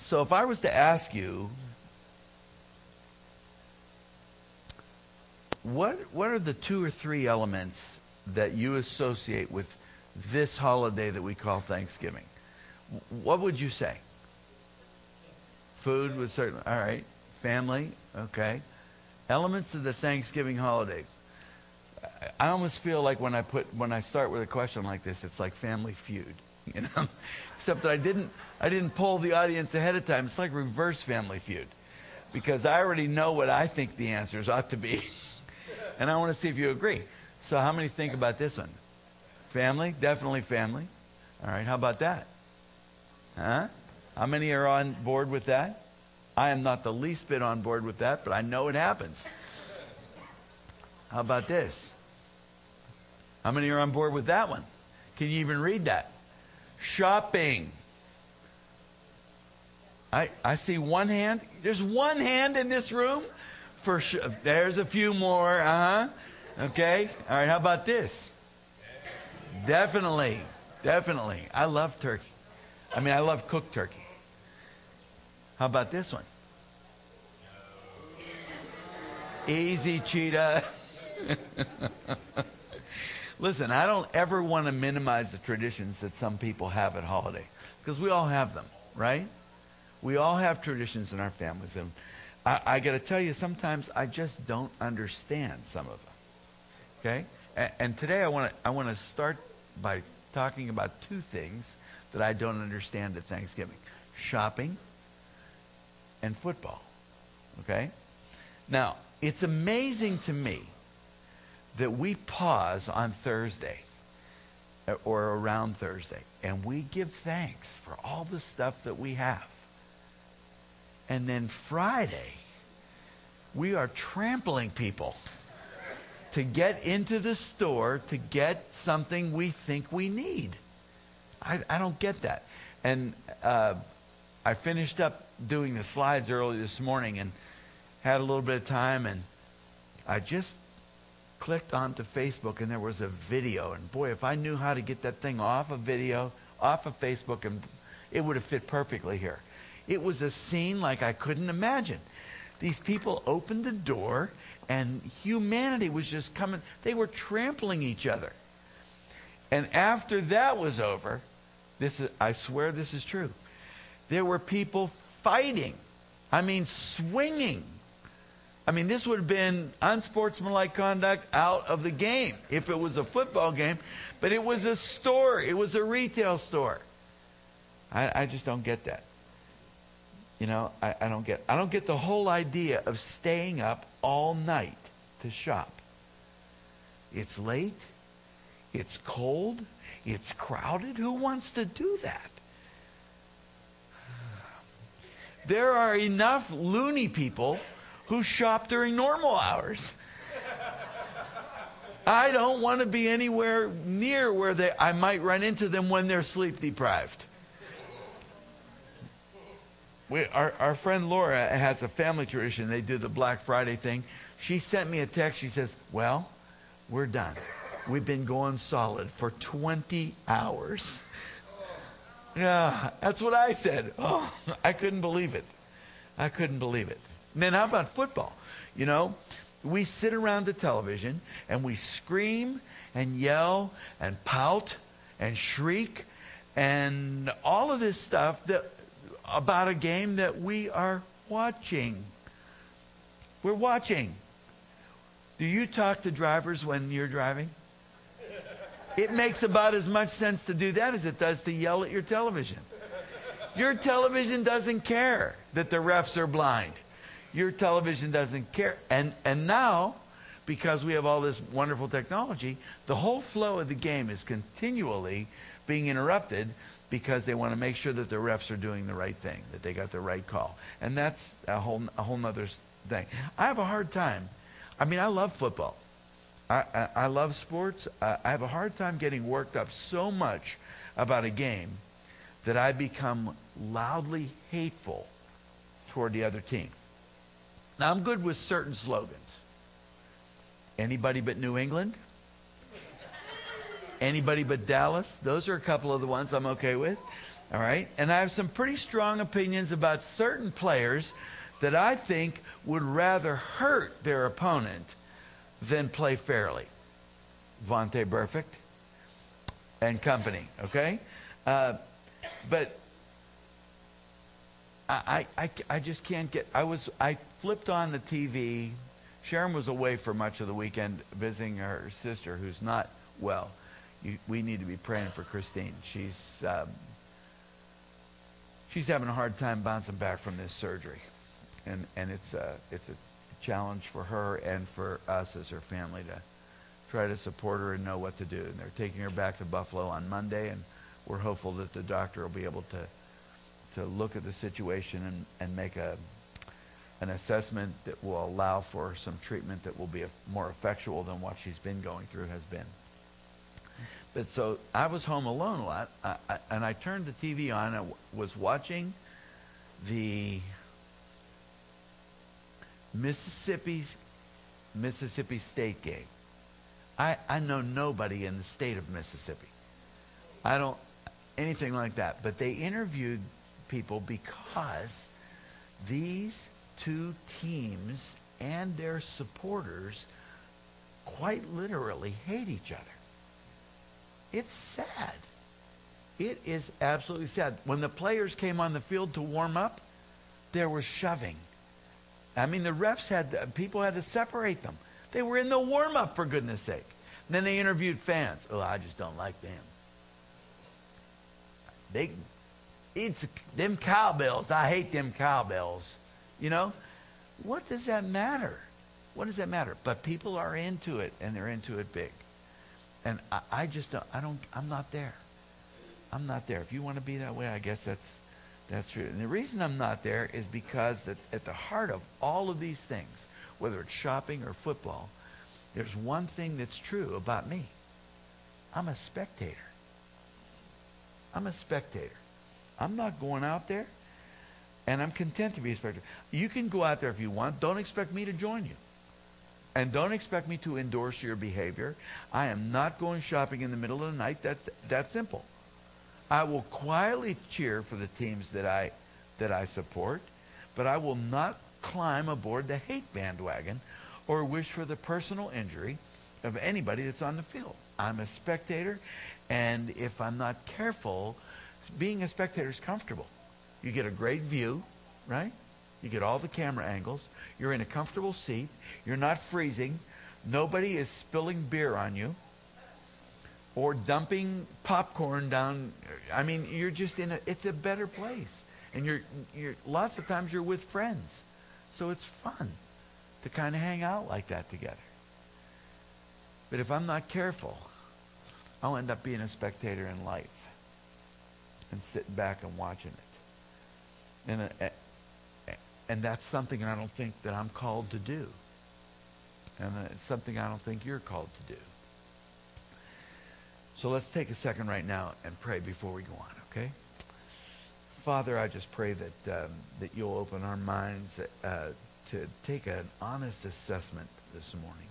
So if I was to ask you, what what are the two or three elements that you associate with this holiday that we call Thanksgiving? What would you say? Food was certainly all right. Family, okay. Elements of the Thanksgiving holiday. I almost feel like when I put when I start with a question like this, it's like Family Feud, you know. Except that I didn't I didn't poll the audience ahead of time. It's like reverse Family Feud, because I already know what I think the answers ought to be, and I want to see if you agree. So how many think about this one? Family, definitely family. All right, how about that? Huh? How many are on board with that? I am not the least bit on board with that, but I know it happens. How about this? How many are on board with that one? Can you even read that? Shopping. I, I see one hand. There's one hand in this room. For sh- there's a few more. Uh huh. Okay. All right. How about this? Definitely, definitely. I love turkey. I mean, I love cooked turkey. How about this one? Easy, cheetah. Listen, I don't ever want to minimize the traditions that some people have at holiday because we all have them, right? We all have traditions in our families, and I, I got to tell you, sometimes I just don't understand some of them. Okay, and, and today I want to I want to start by talking about two things that I don't understand at Thanksgiving: shopping and football. Okay, now it's amazing to me that we pause on Thursday uh, or around Thursday and we give thanks for all the stuff that we have. And then Friday, we are trampling people to get into the store to get something we think we need. I, I don't get that. And uh, I finished up doing the slides early this morning and had a little bit of time, and I just clicked onto Facebook, and there was a video. And boy, if I knew how to get that thing off of video, off of Facebook, and it would have fit perfectly here. It was a scene like I couldn't imagine. These people opened the door, and humanity was just coming. They were trampling each other. And after that was over, this is, I swear this is true. There were people fighting. I mean, swinging. I mean, this would have been unsportsmanlike conduct out of the game if it was a football game, but it was a store. It was a retail store. I, I just don't get that. You know, I, I don't get. I don't get the whole idea of staying up all night to shop. It's late. It's cold. It's crowded. Who wants to do that? There are enough loony people who shop during normal hours. I don't want to be anywhere near where they I might run into them when they're sleep deprived. We, our, our friend Laura has a family tradition. They do the Black Friday thing. She sent me a text. She says, Well, we're done. We've been going solid for 20 hours. Yeah, that's what I said. Oh, I couldn't believe it. I couldn't believe it. Then how about football? You know, we sit around the television and we scream and yell and pout and shriek and all of this stuff that about a game that we are watching. We're watching. Do you talk to drivers when you're driving? It makes about as much sense to do that as it does to yell at your television. Your television doesn't care that the refs are blind. Your television doesn't care. And and now, because we have all this wonderful technology, the whole flow of the game is continually being interrupted because they want to make sure that the refs are doing the right thing, that they got the right call. And that's a whole a whole other thing. I have a hard time. I mean, I love football. I, I, love sports. I have a hard time getting worked up so much about a game that I become loudly hateful toward the other team. Now, I'm good with certain slogans. Anybody but New England? Anybody but Dallas? Those are a couple of the ones I'm okay with. All right? And I have some pretty strong opinions about certain players that I think would rather hurt their opponent than play fairly. Vontaze Burfict and company, okay? Uh, but I, I, I just can't get. I was I flipped on the TV. Sharon was away for much of the weekend visiting her sister, who's not well. You, we need to be praying for Christine. She's um, she's having a hard time bouncing back from this surgery, and and it's a it's a challenge for her and for us as her family to try to support her and know what to do. And they're taking her back to Buffalo on Monday, and we're hopeful that the doctor will be able to to look at the situation and, and make a an assessment that will allow for some treatment that will be more effectual than what she's been going through has been. But so I was home alone a lot, I, I, and I turned the TV on. And was watching the Mississippi's Mississippi State game. I, I know nobody in the state of Mississippi. I don't anything like that. But they interviewed people because these two teams and their supporters quite literally hate each other. It's sad. It is absolutely sad. When the players came on the field to warm up, there was shoving. I mean, the refs had, people had to separate them. They were in the warm up, for goodness sake. Then they interviewed fans. Oh, I just don't like them. They, it's them cowbells. I hate them cowbells. You know, what does that matter? What does that matter? But people are into it, and they're into it big. And I, I just don't, I don't. I'm not there. I'm not there. If you want to be that way, I guess that's that's true. And the reason I'm not there is because that at the heart of all of these things, whether it's shopping or football, there's one thing that's true about me. I'm a spectator. I'm a spectator. I'm not going out there, and I'm content to be a spectator. You can go out there if you want. Don't expect me to join you. And don't expect me to endorse your behavior. I am not going shopping in the middle of the night. That's that simple. I will quietly cheer for the teams that I that I support, but I will not climb aboard the hate bandwagon or wish for the personal injury of anybody that's on the field. I'm a spectator, and if I'm not careful, being a spectator is comfortable. You get a great view, right? You get all the camera angles. You're in a comfortable seat. You're not freezing. Nobody is spilling beer on you or dumping popcorn down. I mean, you're just in a. It's a better place, and you're you're lots of times you're with friends, so it's fun to kind of hang out like that together. But if I'm not careful, I'll end up being a spectator in life and sitting back and watching it. And, uh, and that's something I don't think that I'm called to do. And it's something I don't think you're called to do. So let's take a second right now and pray before we go on, okay? Father, I just pray that um, that you'll open our minds uh, to take an honest assessment this morning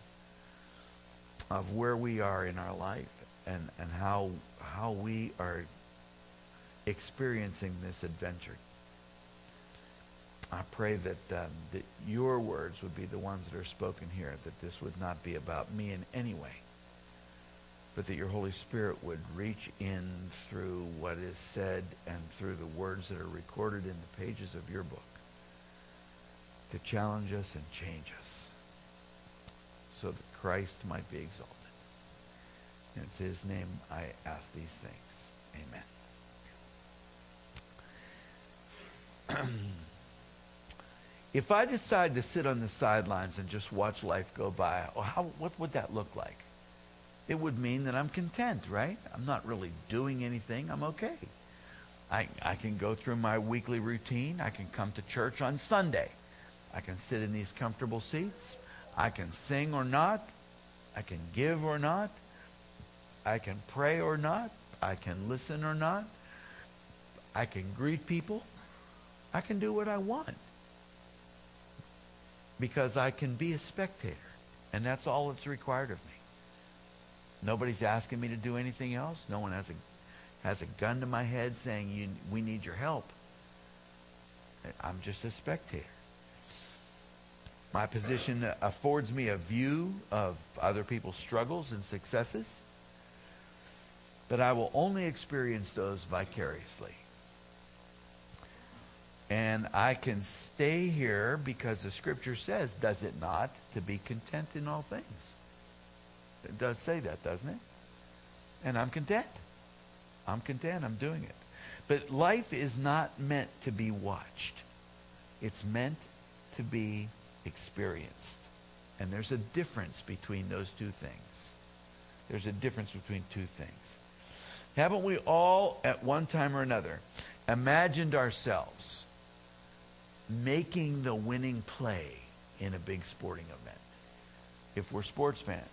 of where we are in our life and, and how how we are experiencing this adventure. I pray that um, that your words would be the ones that are spoken here, that this would not be about me in any way, but that your Holy Spirit would reach in through what is said and through the words that are recorded in the pages of your book to challenge us and change us so that Christ might be exalted. And it's his name I ask these things. Amen. if I decide to sit on the sidelines and just watch life go by, how, what would that look like? It would mean that I'm content, right? I'm not really doing anything. I'm okay. I, I can go through my weekly routine. I can come to church on Sunday. I can sit in these comfortable seats. I can sing or not. I can give or not. I can pray or not. I can listen or not. I can greet people I can do what I want because I can be a spectator, and that's all that's required of me. Nobody's asking me to do anything else. No one has a has a gun to my head saying, you, we need your help. I'm just a spectator. My position affords me a view of other people's struggles and successes, but I will only experience those vicariously. And I can stay here because the scripture says, does it not, to be content in all things. It does say that, doesn't it? And I'm content. I'm content. I'm doing it. But life is not meant to be watched. It's meant to be experienced. And there's a difference between those two things. There's a difference between two things. Haven't we all, at one time or another, imagined ourselves making the winning play in a big sporting event? If we're sports fans.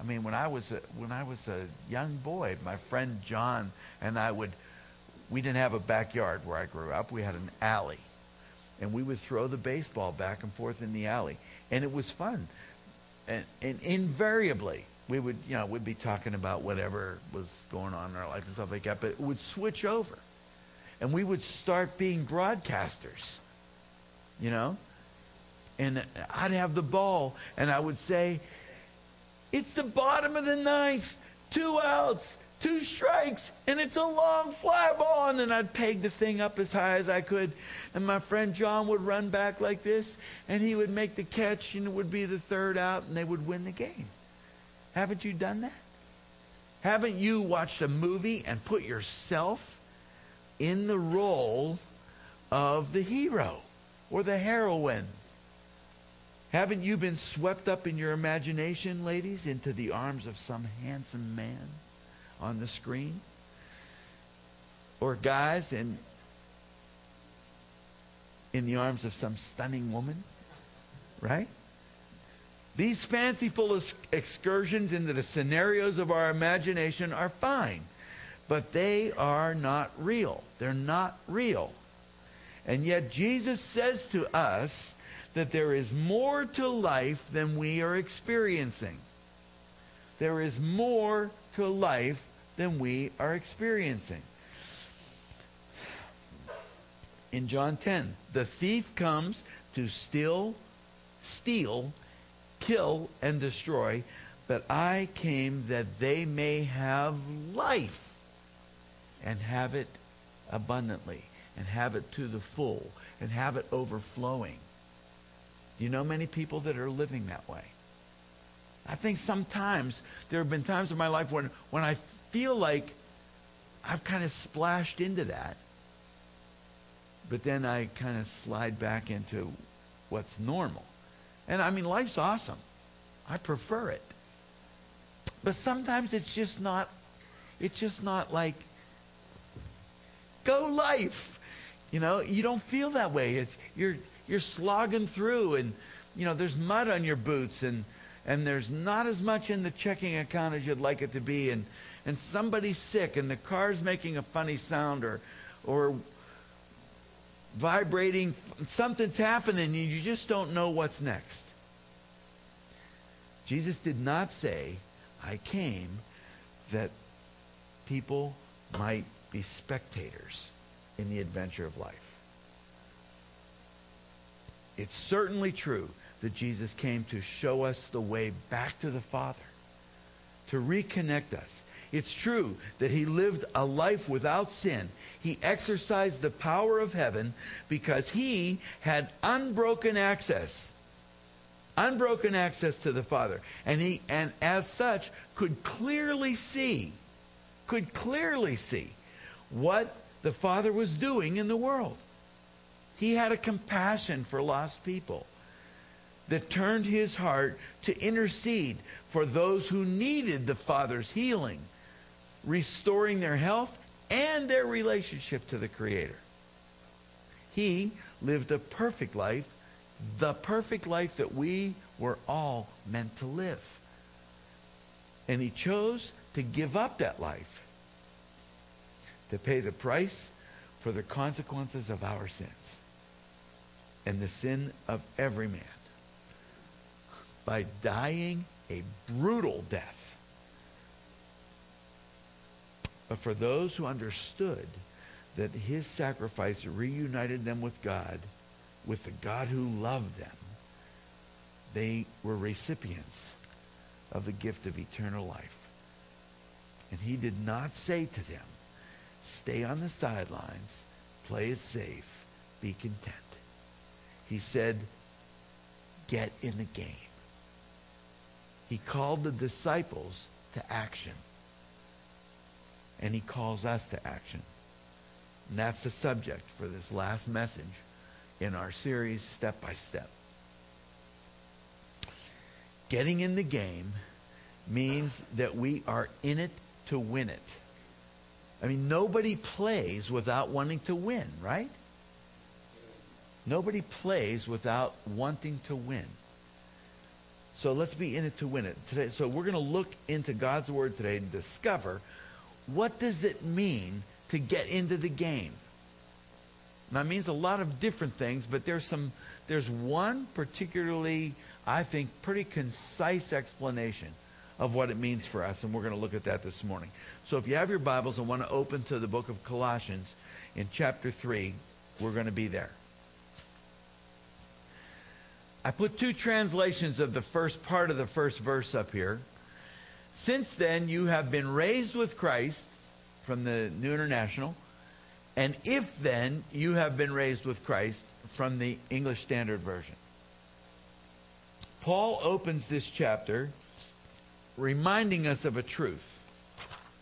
I mean, when I was a, when I was a young boy, my friend John and I would we didn't have a backyard where I grew up. We had an alley and we would throw the baseball back and forth in the alley, and it was fun. And, and invariably, we would, you know, we'd be talking about whatever was going on in our life and stuff like that, but it would switch over, and we would start being broadcasters, you know. And I'd have the ball, and I would say, "It's the bottom of the ninth, two outs." two strikes, and it's a long fly ball. And then I'd peg the thing up as high as I could. And my friend John would run back like this, and he would make the catch, and it would be the third out, and they would win the game. Haven't you done that? Haven't you watched a movie and put yourself in the role of the hero or the heroine? Haven't you been swept up in your imagination, ladies, into the arms of some handsome man? on the screen. Or guys in in the arms of some stunning woman, right? These fanciful excursions into the scenarios of our imagination are fine, but they are not real. They're not real. And yet Jesus says to us that there is more to life than we are experiencing. There is more to life than we are experiencing. In John 10, the thief comes to steal, steal, kill, and destroy, but I came that they may have life and have it abundantly and have it to the full and have it overflowing. Do you know many people that are living that way? I think sometimes there have been times in my life when, when I feel like I've kind of splashed into that. But then I kind of slide back into what's normal. And I mean, life's awesome. I prefer it. But sometimes it's just not, it's just not like, go life. You know, you don't feel that way. It's, you're, you're slogging through and, you know, there's mud on your boots and, and there's not as much in the checking account as you'd like it to be. And, and somebody's sick and the car's making a funny sound or or vibrating something's happening and you just don't know what's next. Jesus did not say, I came that people might be spectators in the adventure of life. It's certainly true that Jesus came to show us the way back to the Father, to reconnect us. It's true that he lived a life without sin. He exercised the power of heaven because he had unbroken access. Unbroken access to the Father. And he and as such could clearly see could clearly see what the Father was doing in the world. He had a compassion for lost people that turned his heart to intercede for those who needed the Father's healing restoring their health and their relationship to the Creator. He lived a perfect life, the perfect life that we were all meant to live. And he chose to give up that life to pay the price for the consequences of our sins and the sin of every man by dying a brutal death But for those who understood that his sacrifice reunited them with God, with the God who loved them, they were recipients of the gift of eternal life. And he did not say to them, stay on the sidelines, play it safe, be content. He said, get in the game. He called the disciples to action. And he calls us to action. And that's the subject for this last message in our series, Step by Step. Getting in the game means that we are in it to win it. I mean, nobody plays without wanting to win, right? Nobody plays without wanting to win. So let's be in it to win it today. So we're going to look into God's word today and discover what does it mean to get into the game. Now it means a lot of different things, but there's some there's one particularly I think pretty concise explanation of what it means for us, and we're going to look at that this morning. So if you have your Bibles and want to open to the book of Colossians in chapter 3, we're going to be there. I put two translations of the first part of the first verse up here. Since then, you have been raised with Christ from the New International. And if then you have been raised with Christ from the English Standard Version. Paul opens this chapter reminding us of a truth.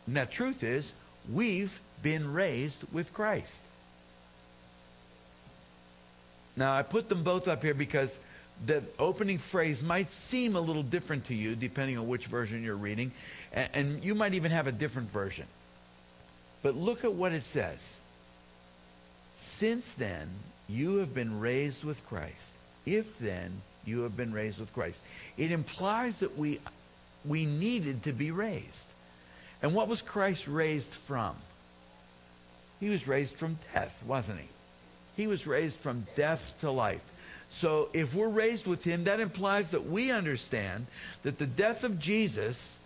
And that truth is we've been raised with Christ. Now, I put them both up here because the opening phrase might seem a little different to you depending on which version you're reading, and, and you might even have a different version. But look at what it says. Since then, you have been raised with Christ. If then you have been raised with Christ. It implies that we, we needed to be raised. And what was Christ raised from? He was raised from death, wasn't he? He was raised from death to life. So if we're raised with him, that implies that we understand that the death of Jesus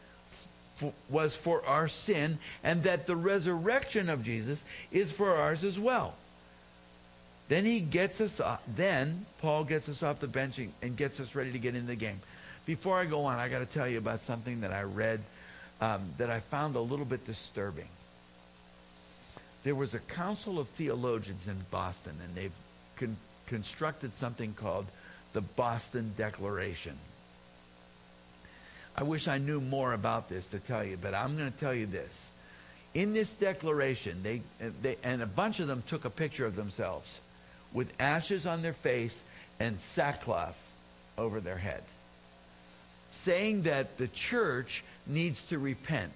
was for our sin and that the resurrection of Jesus is for ours as well. Then he gets us off, then Paul gets us off the bench and gets us ready to get in the game. Before I go on, I got to tell you about something that I read um, that I found a little bit disturbing. There was a council of theologians in Boston, and they've con- constructed something called the Boston Declaration. I wish I knew more about this to tell you, but I'm going to tell you this. In this declaration, they, they and a bunch of them took a picture of themselves with ashes on their face and sackcloth over their head, saying that the church needs to repent,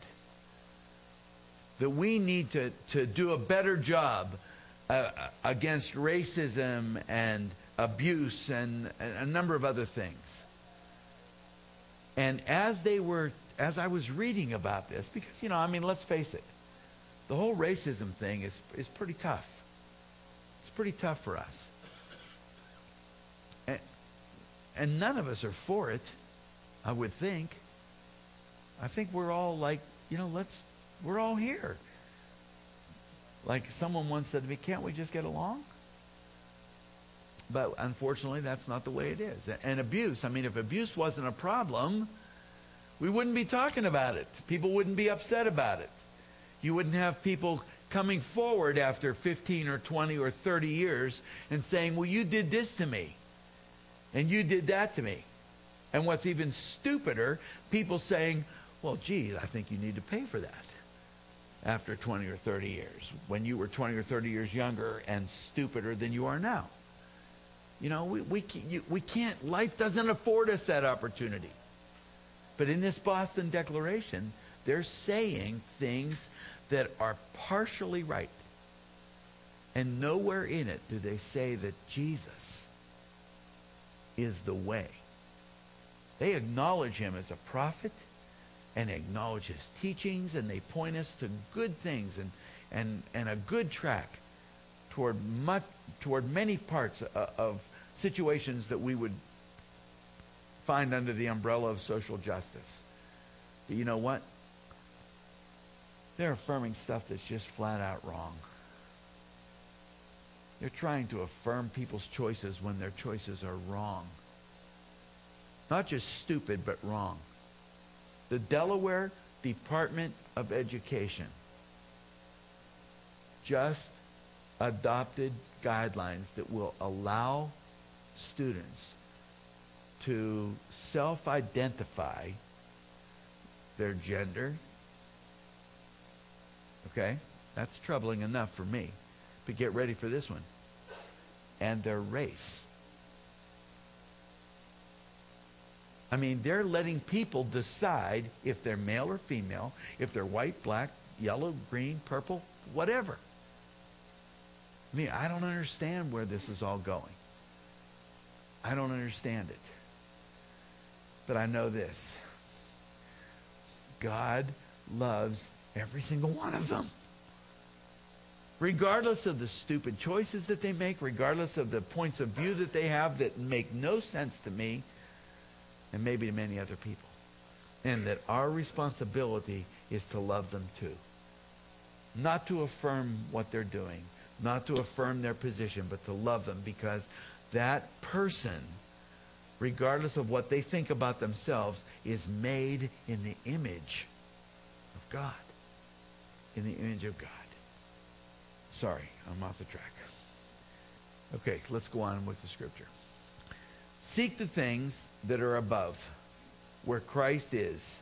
that we need to, to do a better job uh, against racism and abuse and, and a number of other things. And as they were, as I was reading about this, because, you know, I mean, let's face it, the whole racism thing is, is pretty tough. It's pretty tough for us. And, and none of us are for it, I would think. I think we're all like, you know, let's, we're all here. Like someone once said to me, can't we just get along? But unfortunately, that's not the way it is. And abuse, I mean, if abuse wasn't a problem, we wouldn't be talking about it. People wouldn't be upset about it. You wouldn't have people coming forward after 15 or 20 or 30 years and saying, well, you did this to me. And you did that to me. And what's even stupider, people saying, well, gee, I think you need to pay for that after 20 or 30 years, when you were 20 or 30 years younger and stupider than you are now. You know, we, we, you, we can't, life doesn't afford us that opportunity. But in this Boston Declaration, they're saying things that are partially right. And nowhere in it do they say that Jesus is the way. They acknowledge him as a prophet and acknowledge his teachings and they point us to good things and, and, and a good track toward much, toward many parts of, of situations that we would find under the umbrella of social justice. But you know what? They're affirming stuff that's just flat out wrong. They're trying to affirm people's choices when their choices are wrong. Not just stupid, but wrong. The Delaware Department of Education just adopted guidelines that will allow students to self identify their gender. Okay? That's troubling enough for me. But get ready for this one. And their race. I mean, they're letting people decide if they're male or female, if they're white, black, yellow, green, purple, whatever. I mean, I don't understand where this is all going. I don't understand it. But I know this God loves every single one of them. Regardless of the stupid choices that they make, regardless of the points of view that they have that make no sense to me, and maybe to many other people. And that our responsibility is to love them too. Not to affirm what they're doing, not to affirm their position, but to love them because that person, regardless of what they think about themselves, is made in the image of God. In the image of God. Sorry, I'm off the track. Okay, let's go on with the scripture. Seek the things that are above, where Christ is,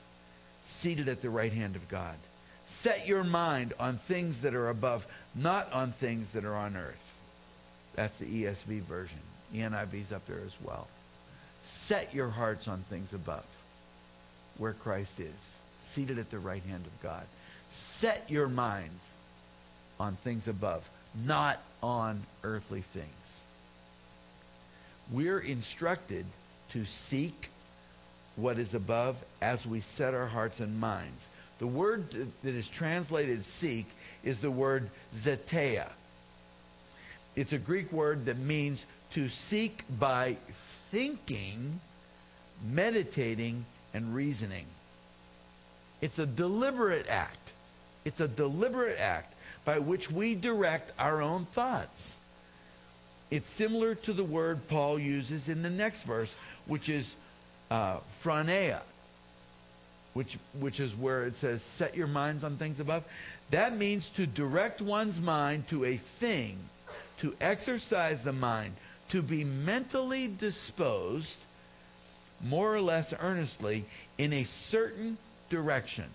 seated at the right hand of God. Set your mind on things that are above, not on things that are on earth. That's the ESV version. ENIV's up there as well. Set your hearts on things above, where Christ is, seated at the right hand of God. Set your minds on things above, not on earthly things. We're instructed to seek what is above as we set our hearts and minds. The word that is translated seek is the word zeteia. It's a Greek word that means to seek by thinking, meditating, and reasoning. It's a deliberate act. It's a deliberate act by which we direct our own thoughts. It's similar to the word Paul uses in the next verse, which is uh, phroneia, which, which is where it says, set your minds on things above. That means to direct one's mind to a thing, to exercise the mind, to be mentally disposed, more or less earnestly, in a certain direction.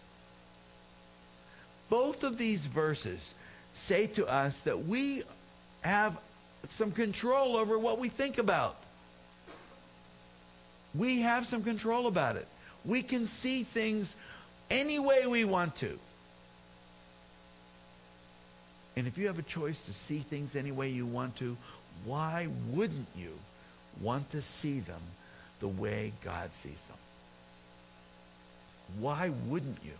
Both of these verses say to us that we have some control over what we think about. We have some control about it. We can see things any way we want to. And if you have a choice to see things any way you want to, why wouldn't you want to see them the way God sees them? Why wouldn't you?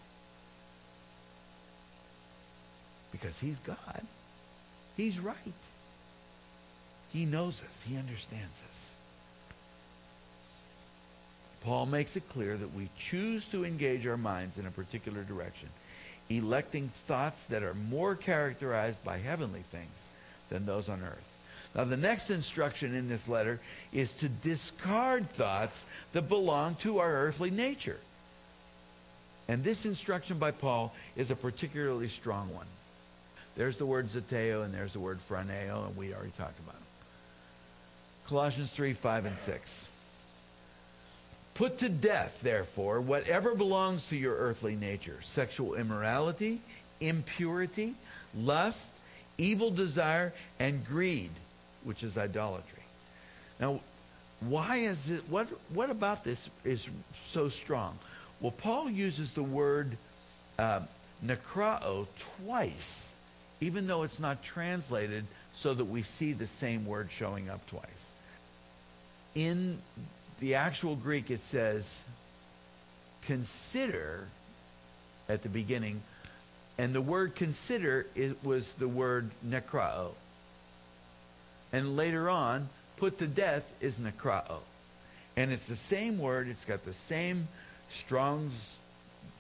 Because He's God. He's right. He knows us. He understands us. Paul makes it clear that we choose to engage our minds in a particular direction, electing thoughts that are more characterized by heavenly things than those on earth. Now, the next instruction in this letter is to discard thoughts that belong to our earthly nature. And this instruction by Paul is a particularly strong one. There's the word zeteo and there's the word phroneo, and we already talked about them. Colossians 3 5 and 6. Put to death, therefore, whatever belongs to your earthly nature sexual immorality, impurity, lust, evil desire, and greed, which is idolatry. Now, why is it, what, what about this is so strong? Well, Paul uses the word uh, twice, even though it's not translated so that we see the same word showing up twice in the actual Greek, it says, consider at the beginning, and the word consider it was the word nekrao. And later on, put to death is nekrao. And it's the same word, it's got the same Strong's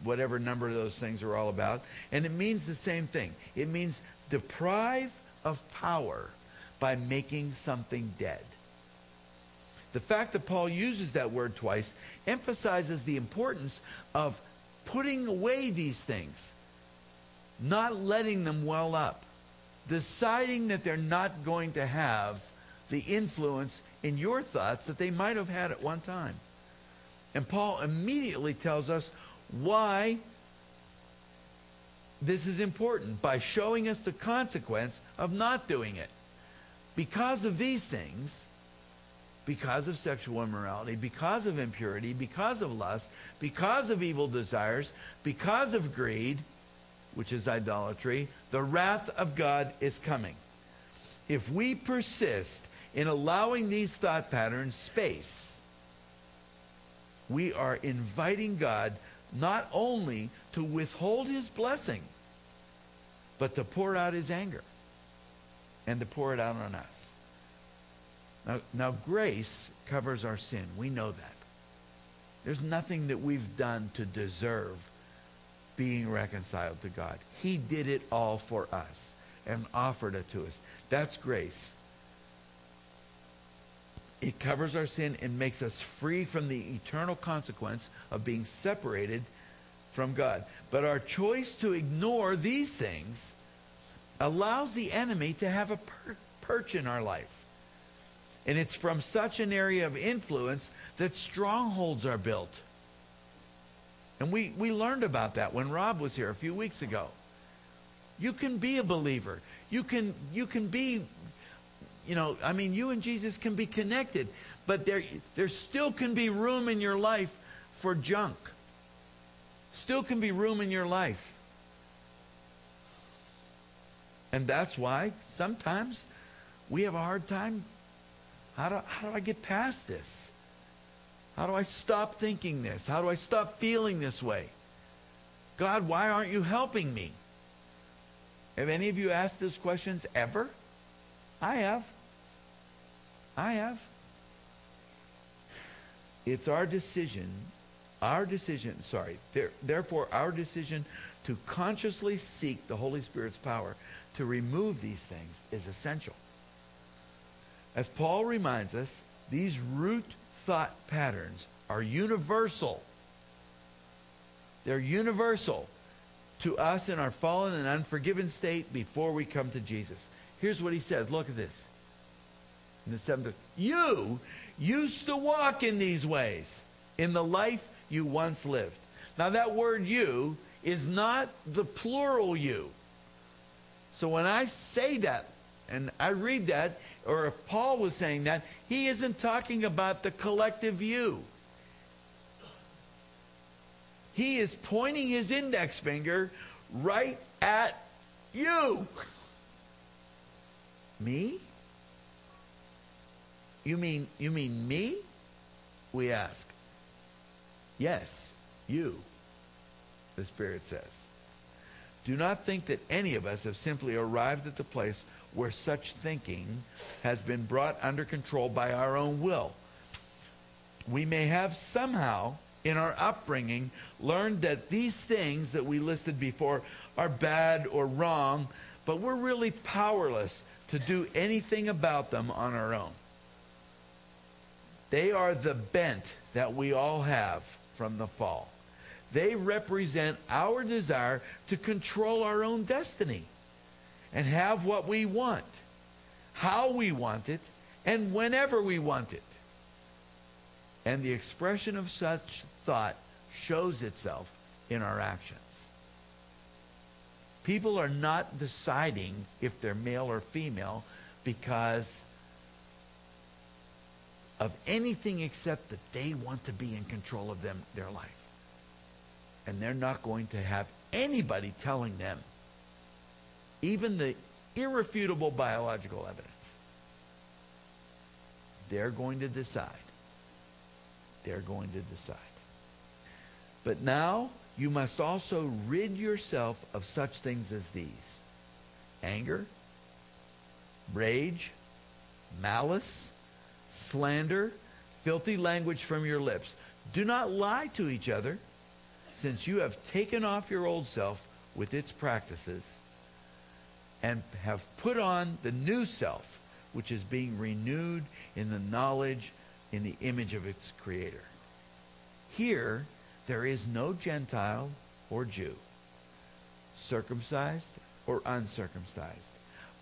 whatever number of those things are all about. And it means the same thing. It means deprive of power by making something dead. The fact that Paul uses that word twice emphasizes the importance of putting away these things, not letting them well up, deciding that they're not going to have the influence in your thoughts that they might have had at one time. And Paul immediately tells us why this is important by showing us the consequence of not doing it. Because of these things, because of sexual immorality, because of impurity, because of lust, because of evil desires, because of greed, which is idolatry, the wrath of God is coming. If we persist in allowing these thought patterns space, we are inviting God not only to withhold his blessing, but to pour out his anger and to pour it out on us. Now, now, grace covers our sin. We know that. There's nothing that we've done to deserve being reconciled to God. He did it all for us and offered it to us. That's grace. It covers our sin and makes us free from the eternal consequence of being separated from God. But our choice to ignore these things allows the enemy to have a per- perch in our life. And it's from such an area of influence that strongholds are built. And we, we learned about that when Rob was here a few weeks ago. You can be a believer. You can you can be you know, I mean you and Jesus can be connected, but there there still can be room in your life for junk. Still can be room in your life. And that's why sometimes we have a hard time how do, how do I get past this? How do I stop thinking this? How do I stop feeling this way? God, why aren't you helping me? Have any of you asked those questions ever? I have. I have. It's our decision, our decision, sorry, there, therefore, our decision to consciously seek the Holy Spirit's power to remove these things is essential. As Paul reminds us, these root thought patterns are universal. They're universal to us in our fallen and unforgiven state before we come to Jesus. Here's what he says. Look at this. In the seventh, you used to walk in these ways in the life you once lived. Now that word you is not the plural you. So when I say that and I read that, or if Paul was saying that, he isn't talking about the collective you. He is pointing his index finger right at you. Me? You mean you mean me? We ask. Yes, you. The Spirit says. Do not think that any of us have simply arrived at the place where such thinking has been brought under control by our own will. We may have somehow, in our upbringing, learned that these things that we listed before are bad or wrong, but we're really powerless to do anything about them on our own. They are the bent that we all have from the fall. They represent our desire to control our own destiny and have what we want, how we want it, and whenever we want it. And the expression of such thought shows itself in our actions. People are not deciding if they're male or female because of anything except that they want to be in control of them their life. And they're not going to have anybody telling them even the irrefutable biological evidence. They're going to decide. They're going to decide. But now you must also rid yourself of such things as these anger, rage, malice, slander, filthy language from your lips. Do not lie to each other since you have taken off your old self with its practices and have put on the new self, which is being renewed in the knowledge in the image of its creator. Here, there is no Gentile or Jew, circumcised or uncircumcised,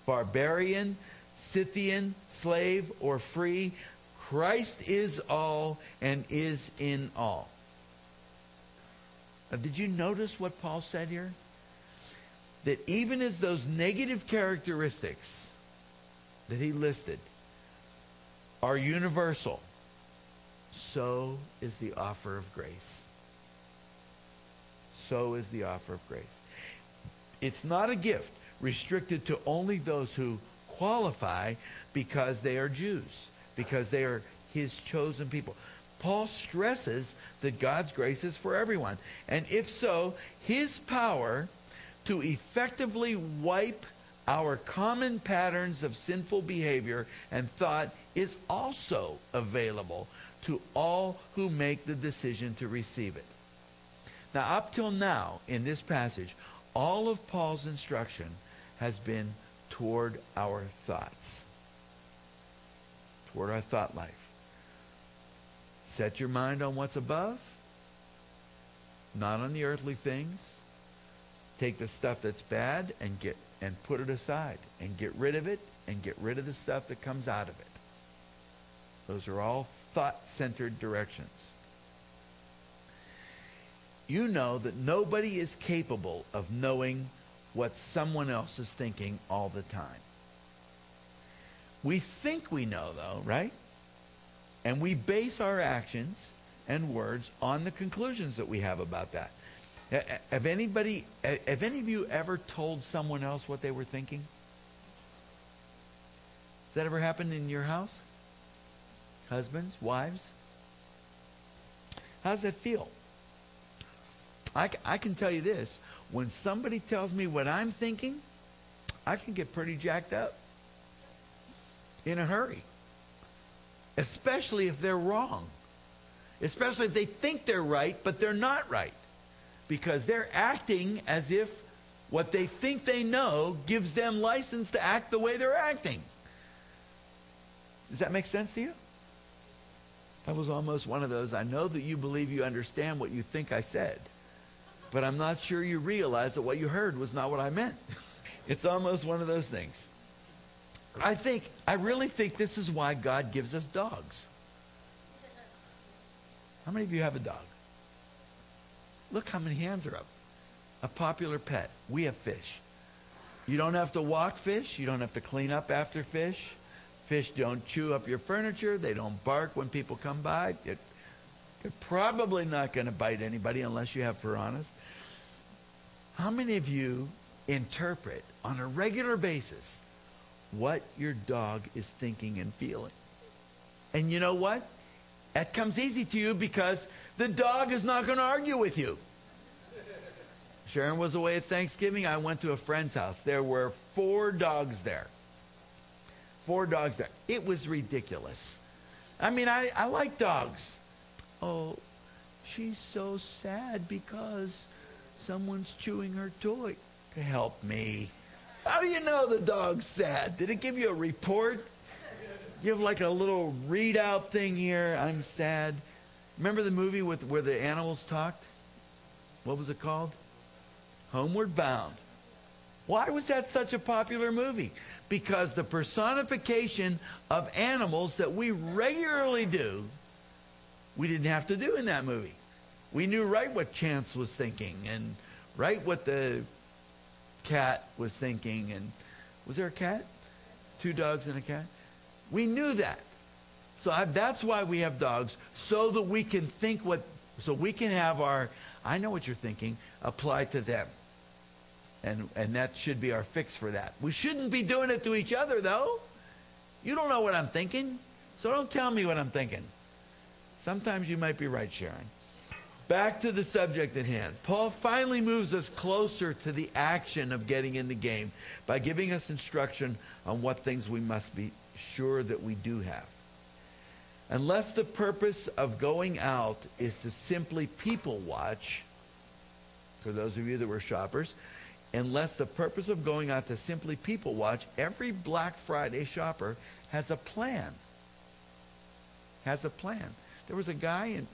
barbarian, Scythian, slave, or free. Christ is all and is in all. Now, did you notice what Paul said here? That even as those negative characteristics that he listed are universal, so is the offer of grace. So is the offer of grace. It's not a gift restricted to only those who qualify because they are Jews, because they are his chosen people. Paul stresses that God's grace is for everyone. And if so, his power to effectively wipe our common patterns of sinful behavior and thought is also available to all who make the decision to receive it. Now, up till now, in this passage, all of Paul's instruction has been toward our thoughts, toward our thought life. Set your mind on what's above, not on the earthly things. Take the stuff that's bad and get and put it aside and get rid of it and get rid of the stuff that comes out of it. Those are all thought-centered directions. You know that nobody is capable of knowing what someone else is thinking all the time. We think we know, though, right? And we base our actions and words on the conclusions that we have about that. Have anybody, have any of you ever told someone else what they were thinking? Has that ever happened in your house? Husbands, wives? How does that feel? I, I can tell you this when somebody tells me what I'm thinking, I can get pretty jacked up in a hurry. Especially if they're wrong. Especially if they think they're right, but they're not right. Because they're acting as if what they think they know gives them license to act the way they're acting. Does that make sense to you? That was almost one of those. I know that you believe you understand what you think I said but I'm not sure you realize that what you heard was not what I meant. it's almost one of those things. I think, I really think this is why God gives us dogs. How many of you have a dog? Look how many hands are up. A popular pet. We have fish. You don't have to walk fish. You don't have to clean up after fish. Fish don't chew up your furniture. They don't bark when people come by. They're, they're probably not going to bite anybody unless you have piranhas. How many of you interpret on a regular basis what your dog is thinking and feeling? And you know what? That comes easy to you because the dog is not going to argue with you. Sharon was away at Thanksgiving. I went to a friend's house. There were four dogs there. Four dogs there. It was ridiculous. I mean, I, I like dogs. Oh, she's so sad because Someone's chewing her toy. To help me. How do you know the dog's sad? Did it give you a report? You have like a little readout thing here. I'm sad. Remember the movie with where the animals talked? What was it called? Homeward Bound. Why was that such a popular movie? Because the personification of animals that we regularly do, we didn't have to do in that movie. We knew right what Chance was thinking and right what the cat was thinking. And was there a cat? Two dogs and a cat? We knew that. So I, that's why we have dogs, so that we can think what, so we can have our, I know what you're thinking, apply to them. And, and that should be our fix for that. We shouldn't be doing it to each other, though. You don't know what I'm thinking, so don't tell me what I'm thinking. Sometimes you might be right, Sharon. Back to the subject at hand. Paul finally moves us closer to the action of getting in the game by giving us instruction on what things we must be sure that we do have. Unless the purpose of going out is to simply people watch, for those of you that were shoppers, unless the purpose of going out to simply people watch, every Black Friday shopper has a plan. Has a plan. There was a guy in,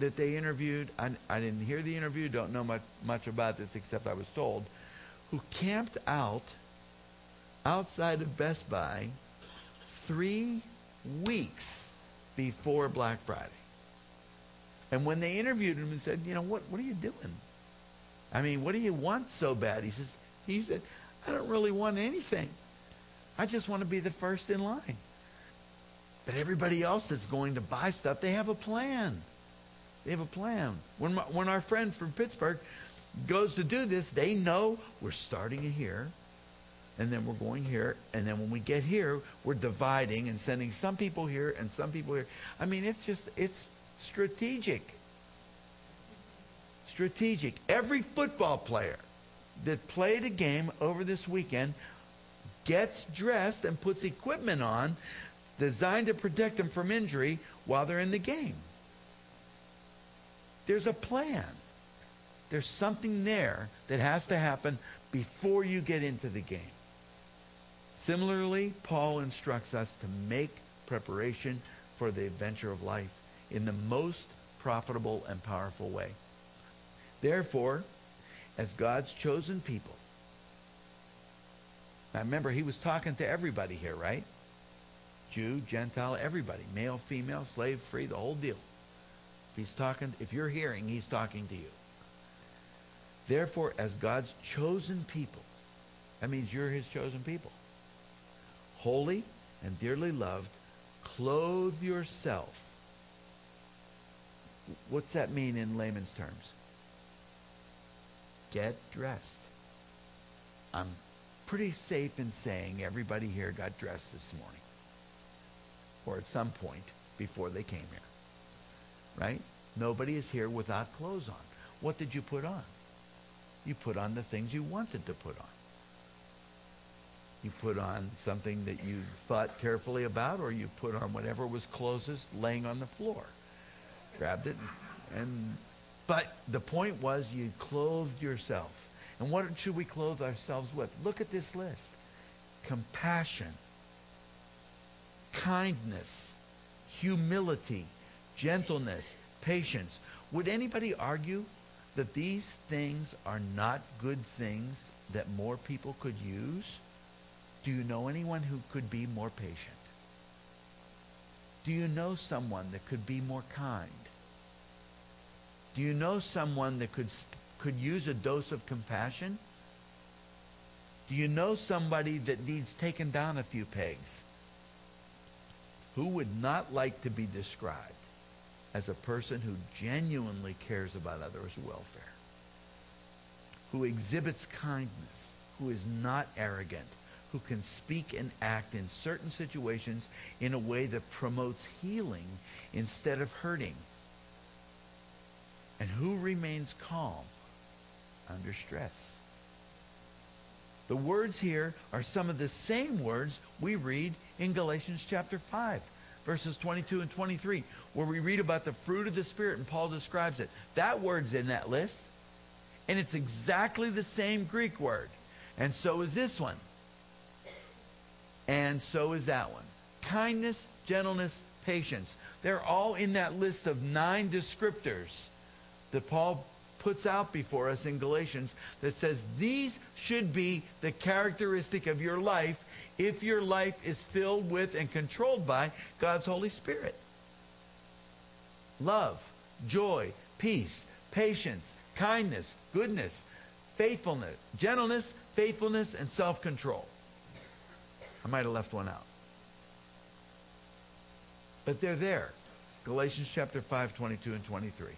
that they interviewed. I, I didn't hear the interview, don't know much, much about this except I was told, who camped out outside of Best Buy three weeks before Black Friday. And when they interviewed him and said, you know, what, what are you doing? I mean, what do you want so bad? He says, he said, I don't really want anything. I just want to be the first in line. But everybody else that's going to buy stuff, they have a plan. They have a plan. When, my, when our friend from Pittsburgh goes to do this, they know we're starting here, and then we're going here, and then when we get here, we're dividing and sending some people here and some people here. I mean, it's just, it's strategic. Strategic. Every football player that played a game over this weekend gets dressed and puts equipment on designed to protect them from injury while they're in the game. There's a plan. There's something there that has to happen before you get into the game. Similarly, Paul instructs us to make preparation for the adventure of life in the most profitable and powerful way. Therefore, as God's chosen people, now remember, he was talking to everybody here, right? Jew, Gentile, everybody, male, female, slave, free, the whole deal. If he's talking, if you're hearing, he's talking to you. Therefore, as God's chosen people, that means you're his chosen people. Holy and dearly loved, clothe yourself. What's that mean in layman's terms? Get dressed. I'm pretty safe in saying everybody here got dressed this morning. Or at some point before they came here. Right? Nobody is here without clothes on. What did you put on? You put on the things you wanted to put on. You put on something that you thought carefully about, or you put on whatever was closest laying on the floor. Grabbed it, and, and but the point was you clothed yourself. And what should we clothe ourselves with? Look at this list compassion, kindness, humility, gentleness, patience. Would anybody argue that these things are not good things that more people could use? Do you know anyone who could be more patient? Do you know someone that could be more kind? Do you know someone that could could use a dose of compassion? Do you know somebody that needs taken down a few pegs? Who would not like to be described as a person who genuinely cares about others' welfare? Who exhibits kindness, who is not arrogant, who can speak and act in certain situations in a way that promotes healing instead of hurting? And who remains calm under stress. The words here are some of the same words we read in Galatians chapter 5, verses 22 and 23, where we read about the fruit of the Spirit and Paul describes it. That word's in that list. And it's exactly the same Greek word. And so is this one. And so is that one. Kindness, gentleness, patience. They're all in that list of nine descriptors that Paul puts out before us in Galatians that says these should be the characteristic of your life if your life is filled with and controlled by God's Holy Spirit. Love, joy, peace, patience, kindness, goodness, faithfulness, gentleness, faithfulness, and self control. I might have left one out. But they're there. Galatians chapter 5, 22 and 23.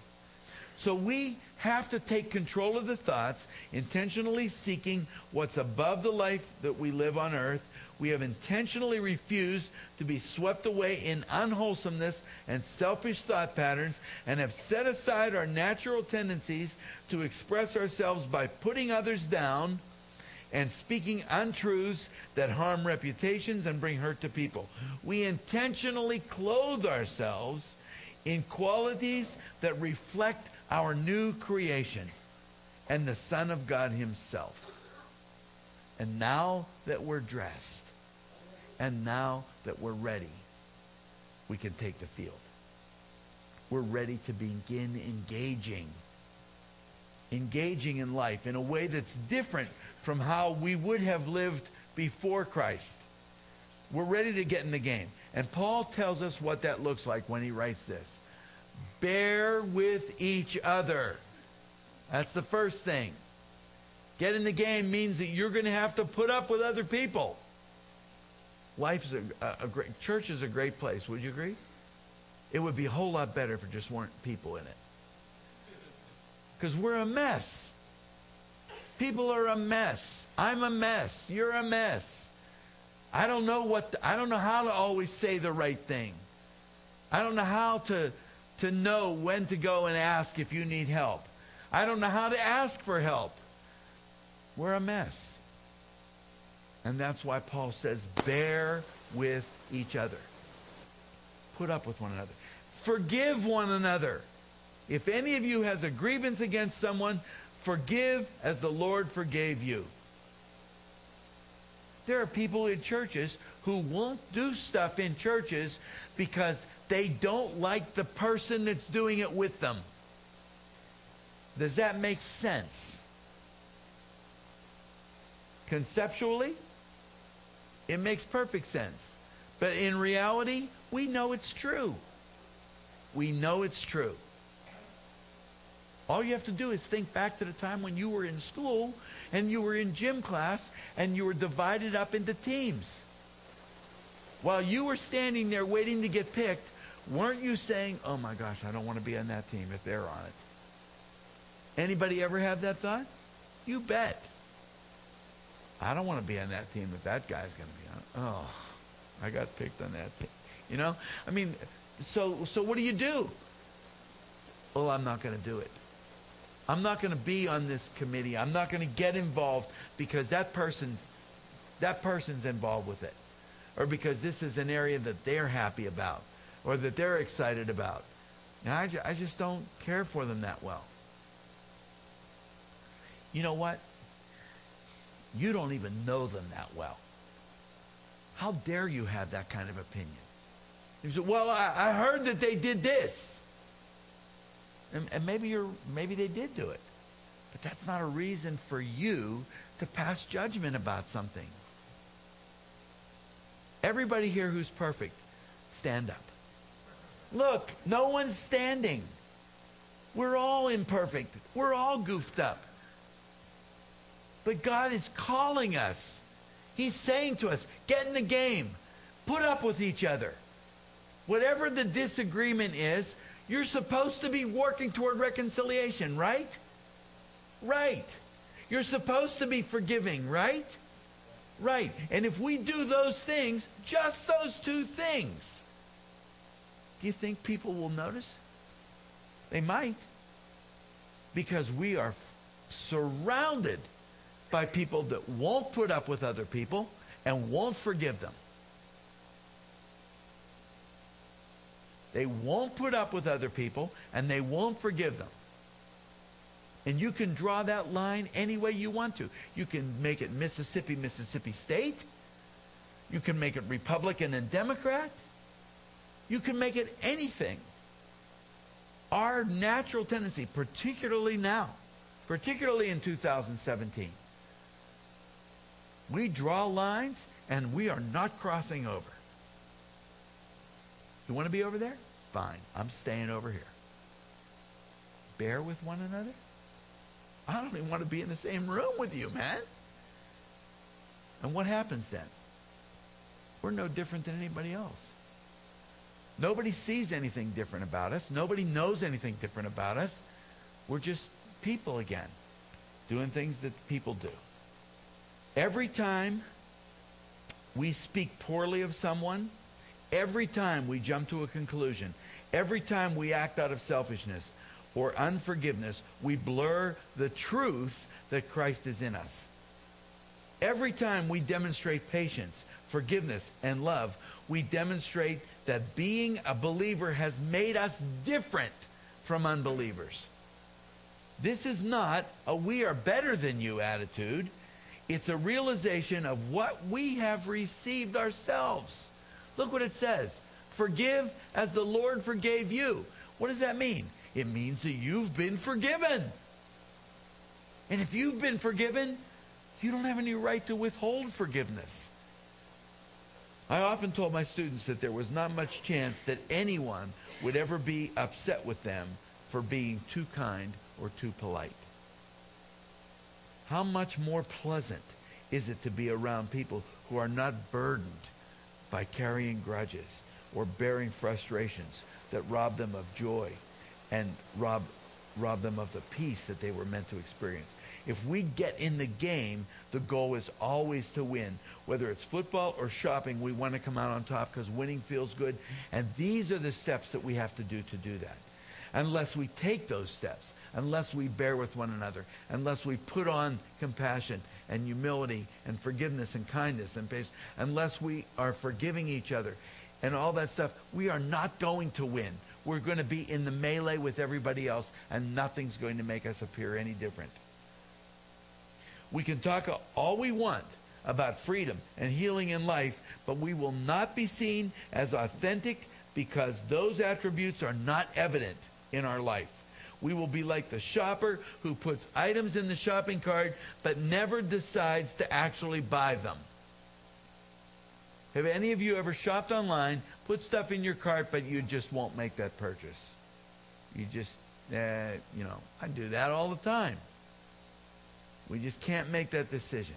So we have to take control of the thoughts, intentionally seeking what's above the life that we live on earth. We have intentionally refused to be swept away in unwholesomeness and selfish thought patterns and have set aside our natural tendencies to express ourselves by putting others down and speaking untruths that harm reputations and bring hurt to people. We intentionally clothe ourselves in qualities that reflect our new creation. and the Son of God Himself. And now that we're dressed, and now that we're ready, we can take the field. We're ready to begin engaging. Engaging in life in a way that's different from how we would have lived before Christ. We're ready to get in the game. And Paul tells us what that looks like when he writes this Bear with each other. That's the first thing. Get in the game means that you're going to have to put up with other people. Life's a, a, a great church is a great place. Would you agree? It would be a whole lot better if there just weren't people in it. Because we're a mess. People are a mess. I'm a mess. You're a mess. I don't know what to, I don't know how to always say the right thing. I don't know how to to know when to go and ask if you need help. I don't know how to ask for help. We're a mess. And that's why Paul says, bear with each other. Put up with one another. Forgive one another. If any of you has a grievance against someone, forgive as the Lord forgave you. There are people in churches who won't do stuff in churches because they don't like the person that's doing it with them. Does that make sense? Conceptually, it makes perfect sense. But in reality, we know it's true. We know it's true. All you have to do is think back to the time when you were in school and you were in gym class and you were divided up into teams. While you were standing there waiting to get picked, weren't you saying, "Oh my gosh, I don't want to be on that team if they're on it"? Anybody ever have that thought? You bet. I don't want to be on that team if that guy's going to be on. It. Oh, I got picked on that team. You know? I mean, so so what do you do? Well, I'm not going to do it. I'm not going to be on this committee. I'm not going to get involved because that person's that person's involved with it. Or because this is an area that they're happy about or that they're excited about. And I, I just don't care for them that well. You know what? You don't even know them that well. How dare you have that kind of opinion? You say, well, I, I heard that they did this. And, and maybe you're maybe they did do it. But that's not a reason for you to pass judgment about something. Everybody here who's perfect, stand up. Look, no one's standing. We're all imperfect. We're all goofed up. But God is calling us. He's saying to us, get in the game. Put up with each other. Whatever the disagreement is, you're supposed to be working toward reconciliation, right? Right. You're supposed to be forgiving, right? Right. And if we do those things, just those two things, do you think people will notice? They might. Because we are surrounded by people that won't put up with other people and won't forgive them. They won't put up with other people and they won't forgive them. And you can draw that line any way you want to. You can make it Mississippi, Mississippi State. You can make it Republican and Democrat. You can make it anything. Our natural tendency, particularly now, particularly in 2017, we draw lines and we are not crossing over. You want to be over there? Fine. I'm staying over here. Bear with one another? I don't even want to be in the same room with you, man. And what happens then? We're no different than anybody else. Nobody sees anything different about us. Nobody knows anything different about us. We're just people again, doing things that people do. Every time we speak poorly of someone, every time we jump to a conclusion, every time we act out of selfishness or unforgiveness, we blur the truth that Christ is in us. Every time we demonstrate patience, forgiveness, and love, we demonstrate that being a believer has made us different from unbelievers. This is not a we are better than you attitude. It's a realization of what we have received ourselves. Look what it says. Forgive as the Lord forgave you. What does that mean? It means that you've been forgiven. And if you've been forgiven, you don't have any right to withhold forgiveness. I often told my students that there was not much chance that anyone would ever be upset with them for being too kind or too polite. How much more pleasant is it to be around people who are not burdened by carrying grudges or bearing frustrations that rob them of joy and rob rob them of the peace that they were meant to experience. If we get in the game, the goal is always to win. Whether it's football or shopping, we want to come out on top because winning feels good. And these are the steps that we have to do to do that. Unless we take those steps, unless we bear with one another, unless we put on compassion and humility and forgiveness and kindness and patience, unless we are forgiving each other and all that stuff, we are not going to win. We're going to be in the melee with everybody else, and nothing's going to make us appear any different. We can talk all we want about freedom and healing in life, but we will not be seen as authentic because those attributes are not evident in our life. We will be like the shopper who puts items in the shopping cart but never decides to actually buy them. Have any of you ever shopped online, put stuff in your cart, but you just won't make that purchase? You just, uh, you know, I do that all the time. We just can't make that decision.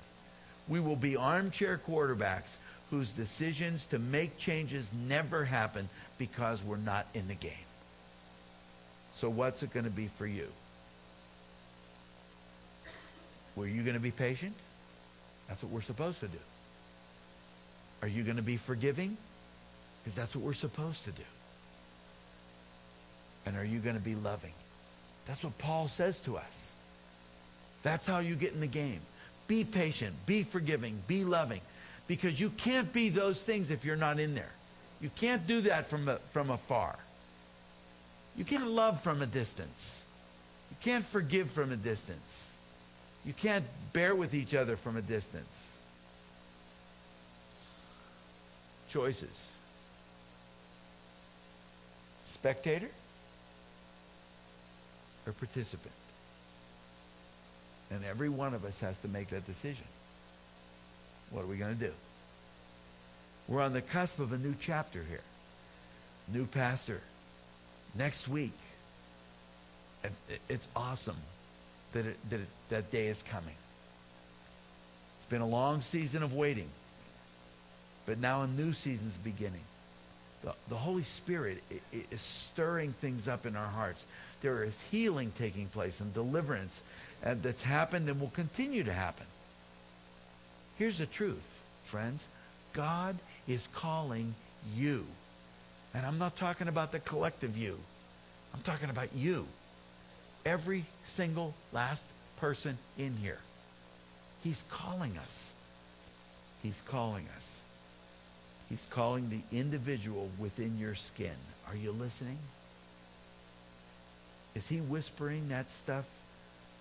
We will be armchair quarterbacks whose decisions to make changes never happen because we're not in the game. So, what's it going to be for you? Were you going to be patient? That's what we're supposed to do. Are you going to be forgiving? Because that's what we're supposed to do. And are you going to be loving? That's what Paul says to us. That's how you get in the game. Be patient, be forgiving, be loving. Because you can't be those things if you're not in there. You can't do that from, from afar. You can't love from a distance. You can't forgive from a distance. You can't bear with each other from a distance. Choices. Spectator or participant? And every one of us has to make that decision. What are we going to do? We're on the cusp of a new chapter here. New pastor. Next week. And it's awesome that, it, that it, that day is coming. It's been a long season of waiting. But now a new season's beginning. The, the Holy Spirit is stirring things up in our hearts. There is healing taking place and deliverance uh, that's happened and will continue to happen. Here's the truth, friends. God is calling you. And I'm not talking about the collective you. I'm talking about you. Every single last person in here. He's calling us. He's calling us. He's calling the individual within your skin. Are you listening? Is he whispering that stuff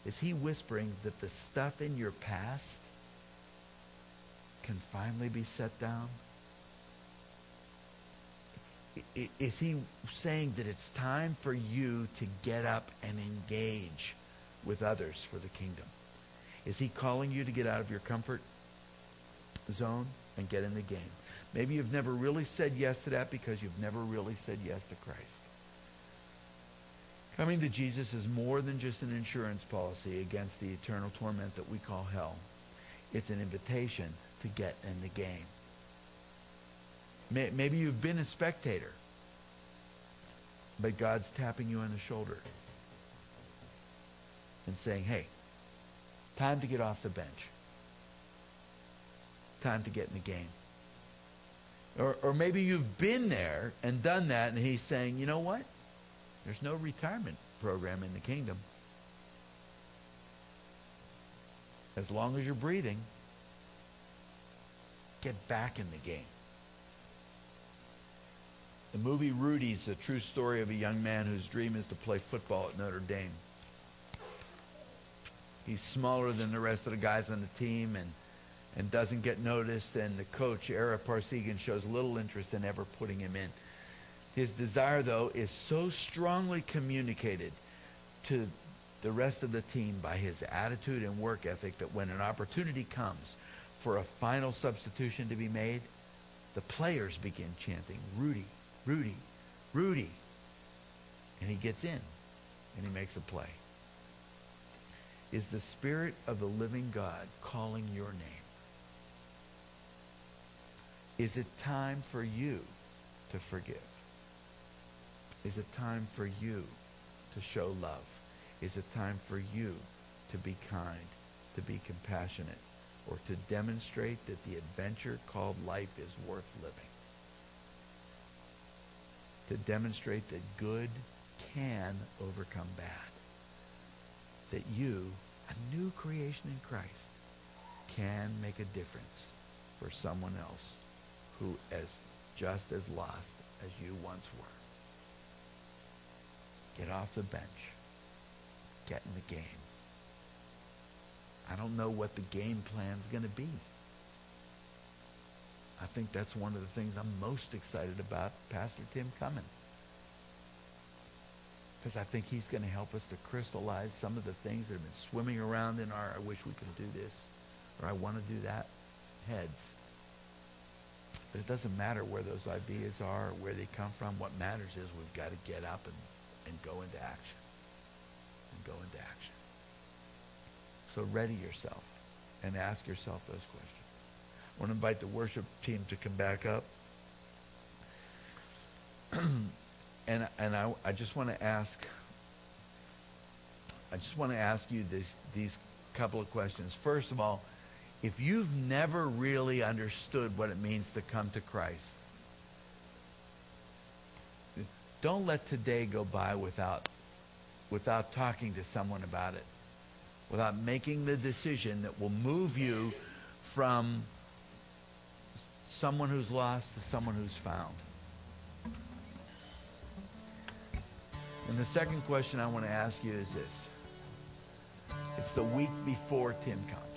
is he whispering that the stuff in your past can finally be set down? Is he saying that it's time for you to get up and engage with others for the kingdom? Is he calling you to get out of your comfort zone and get in the game? Maybe you've never really said yes to that because you've never really said yes to Christ. Coming to Jesus is more than just an insurance policy against the eternal torment that we call hell. It's an invitation to get in the game. Maybe you've been a spectator, but God's tapping you on the shoulder and saying, hey, time to get off the bench. Time to get in the game. Or, or maybe you've been there and done that, and he's saying, you know what? There's no retirement program in the kingdom. As long as you're breathing, get back in the game. The movie Rudy is a true story of a young man whose dream is to play football at Notre Dame. he's smaller than the rest of the guys on the team and and doesn't get noticed and the coach Ara Parseghian shows little interest in ever putting him in. His desire though is so strongly communicated to the rest of the team by his attitude and work ethic that when an opportunity comes for a final substitution to be made, the players begin chanting, Rudy, Rudy, Rudy. And he gets in and he makes a play. Is the Spirit of the living God calling your name? Is it time for you to forgive? Is it time for you to show love? Is it time for you to be kind, to be compassionate, or to demonstrate that the adventure called life is worth living? To demonstrate that good can overcome bad. That you, a new creation in Christ, can make a difference for someone else who is just as lost as you once were. Get off the bench. Get in the game. I don't know what the game plan's going to be. I think that's one of the things I'm most excited about Pastor Tim coming. Because I think he's going to help us to crystallize some of the things that have been swimming around in our I wish we could do this or I want to do that heads. But it doesn't matter where those ideas are or where they come from. What matters is we've got to get up and, and go into action. And go into action. So ready yourself and ask yourself those questions. I want to invite the worship team to come back up. and and I, I just want to ask I just want to ask you this, these couple of questions. First of all, if you've never really understood what it means to come to Christ, don't let today go by without without talking to someone about it, without making the decision that will move you from someone who's lost to someone who's found. And the second question I want to ask you is this. It's the week before Tim comes.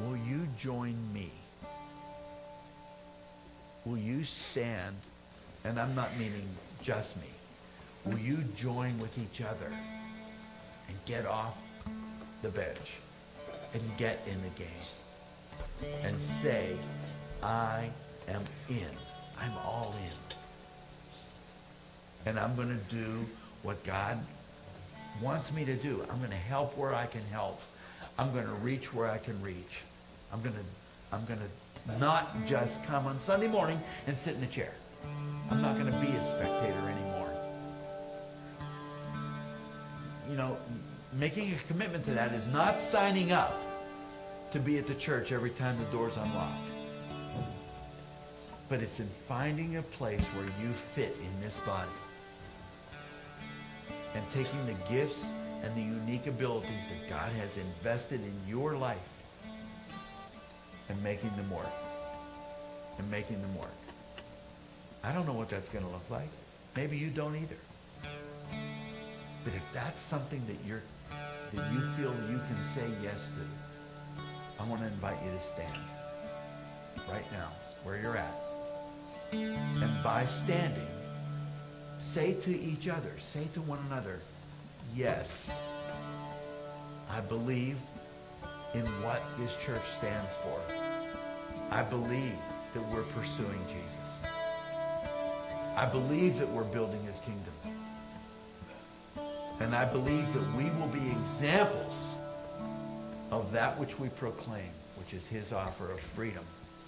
Will you join me? Will you stand, and I'm not meaning just me, will you join with each other and get off the bench and get in the game and say, I am in. I'm all in. And I'm going to do what God wants me to do. I'm going to help where I can help. I'm going to reach where I can reach. I'm going to I'm going to not just come on Sunday morning and sit in the chair. I'm not going to be a spectator anymore. You know, making a commitment to that is not signing up to be at the church every time the door's unlocked. But it's in finding a place where you fit in this body and taking the gifts and the unique abilities that God has invested in your life and making them work. And making them work. I don't know what that's going to look like. Maybe you don't either. But if that's something that you're that you feel you can say yes to, I want to invite you to stand right now where you're at. And by standing, say to each other, say to one another, yes, I believe in what this church stands for. I believe that we're pursuing Jesus. I believe that we're building his kingdom. And I believe that we will be examples of that which we proclaim, which is his offer of freedom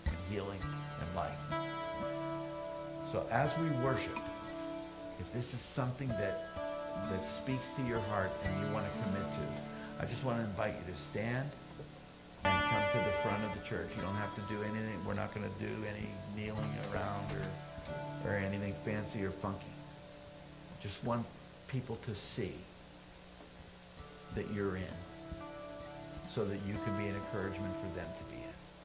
and healing and life. So as we worship, if this is something that that speaks to your heart and you want to commit to, I just want to invite you to stand and come to the front of the church. You don't have to do anything. We're not going to do any kneeling around or, or anything fancy or funky. Just want people to see that you're in so that you can be an encouragement for them to be.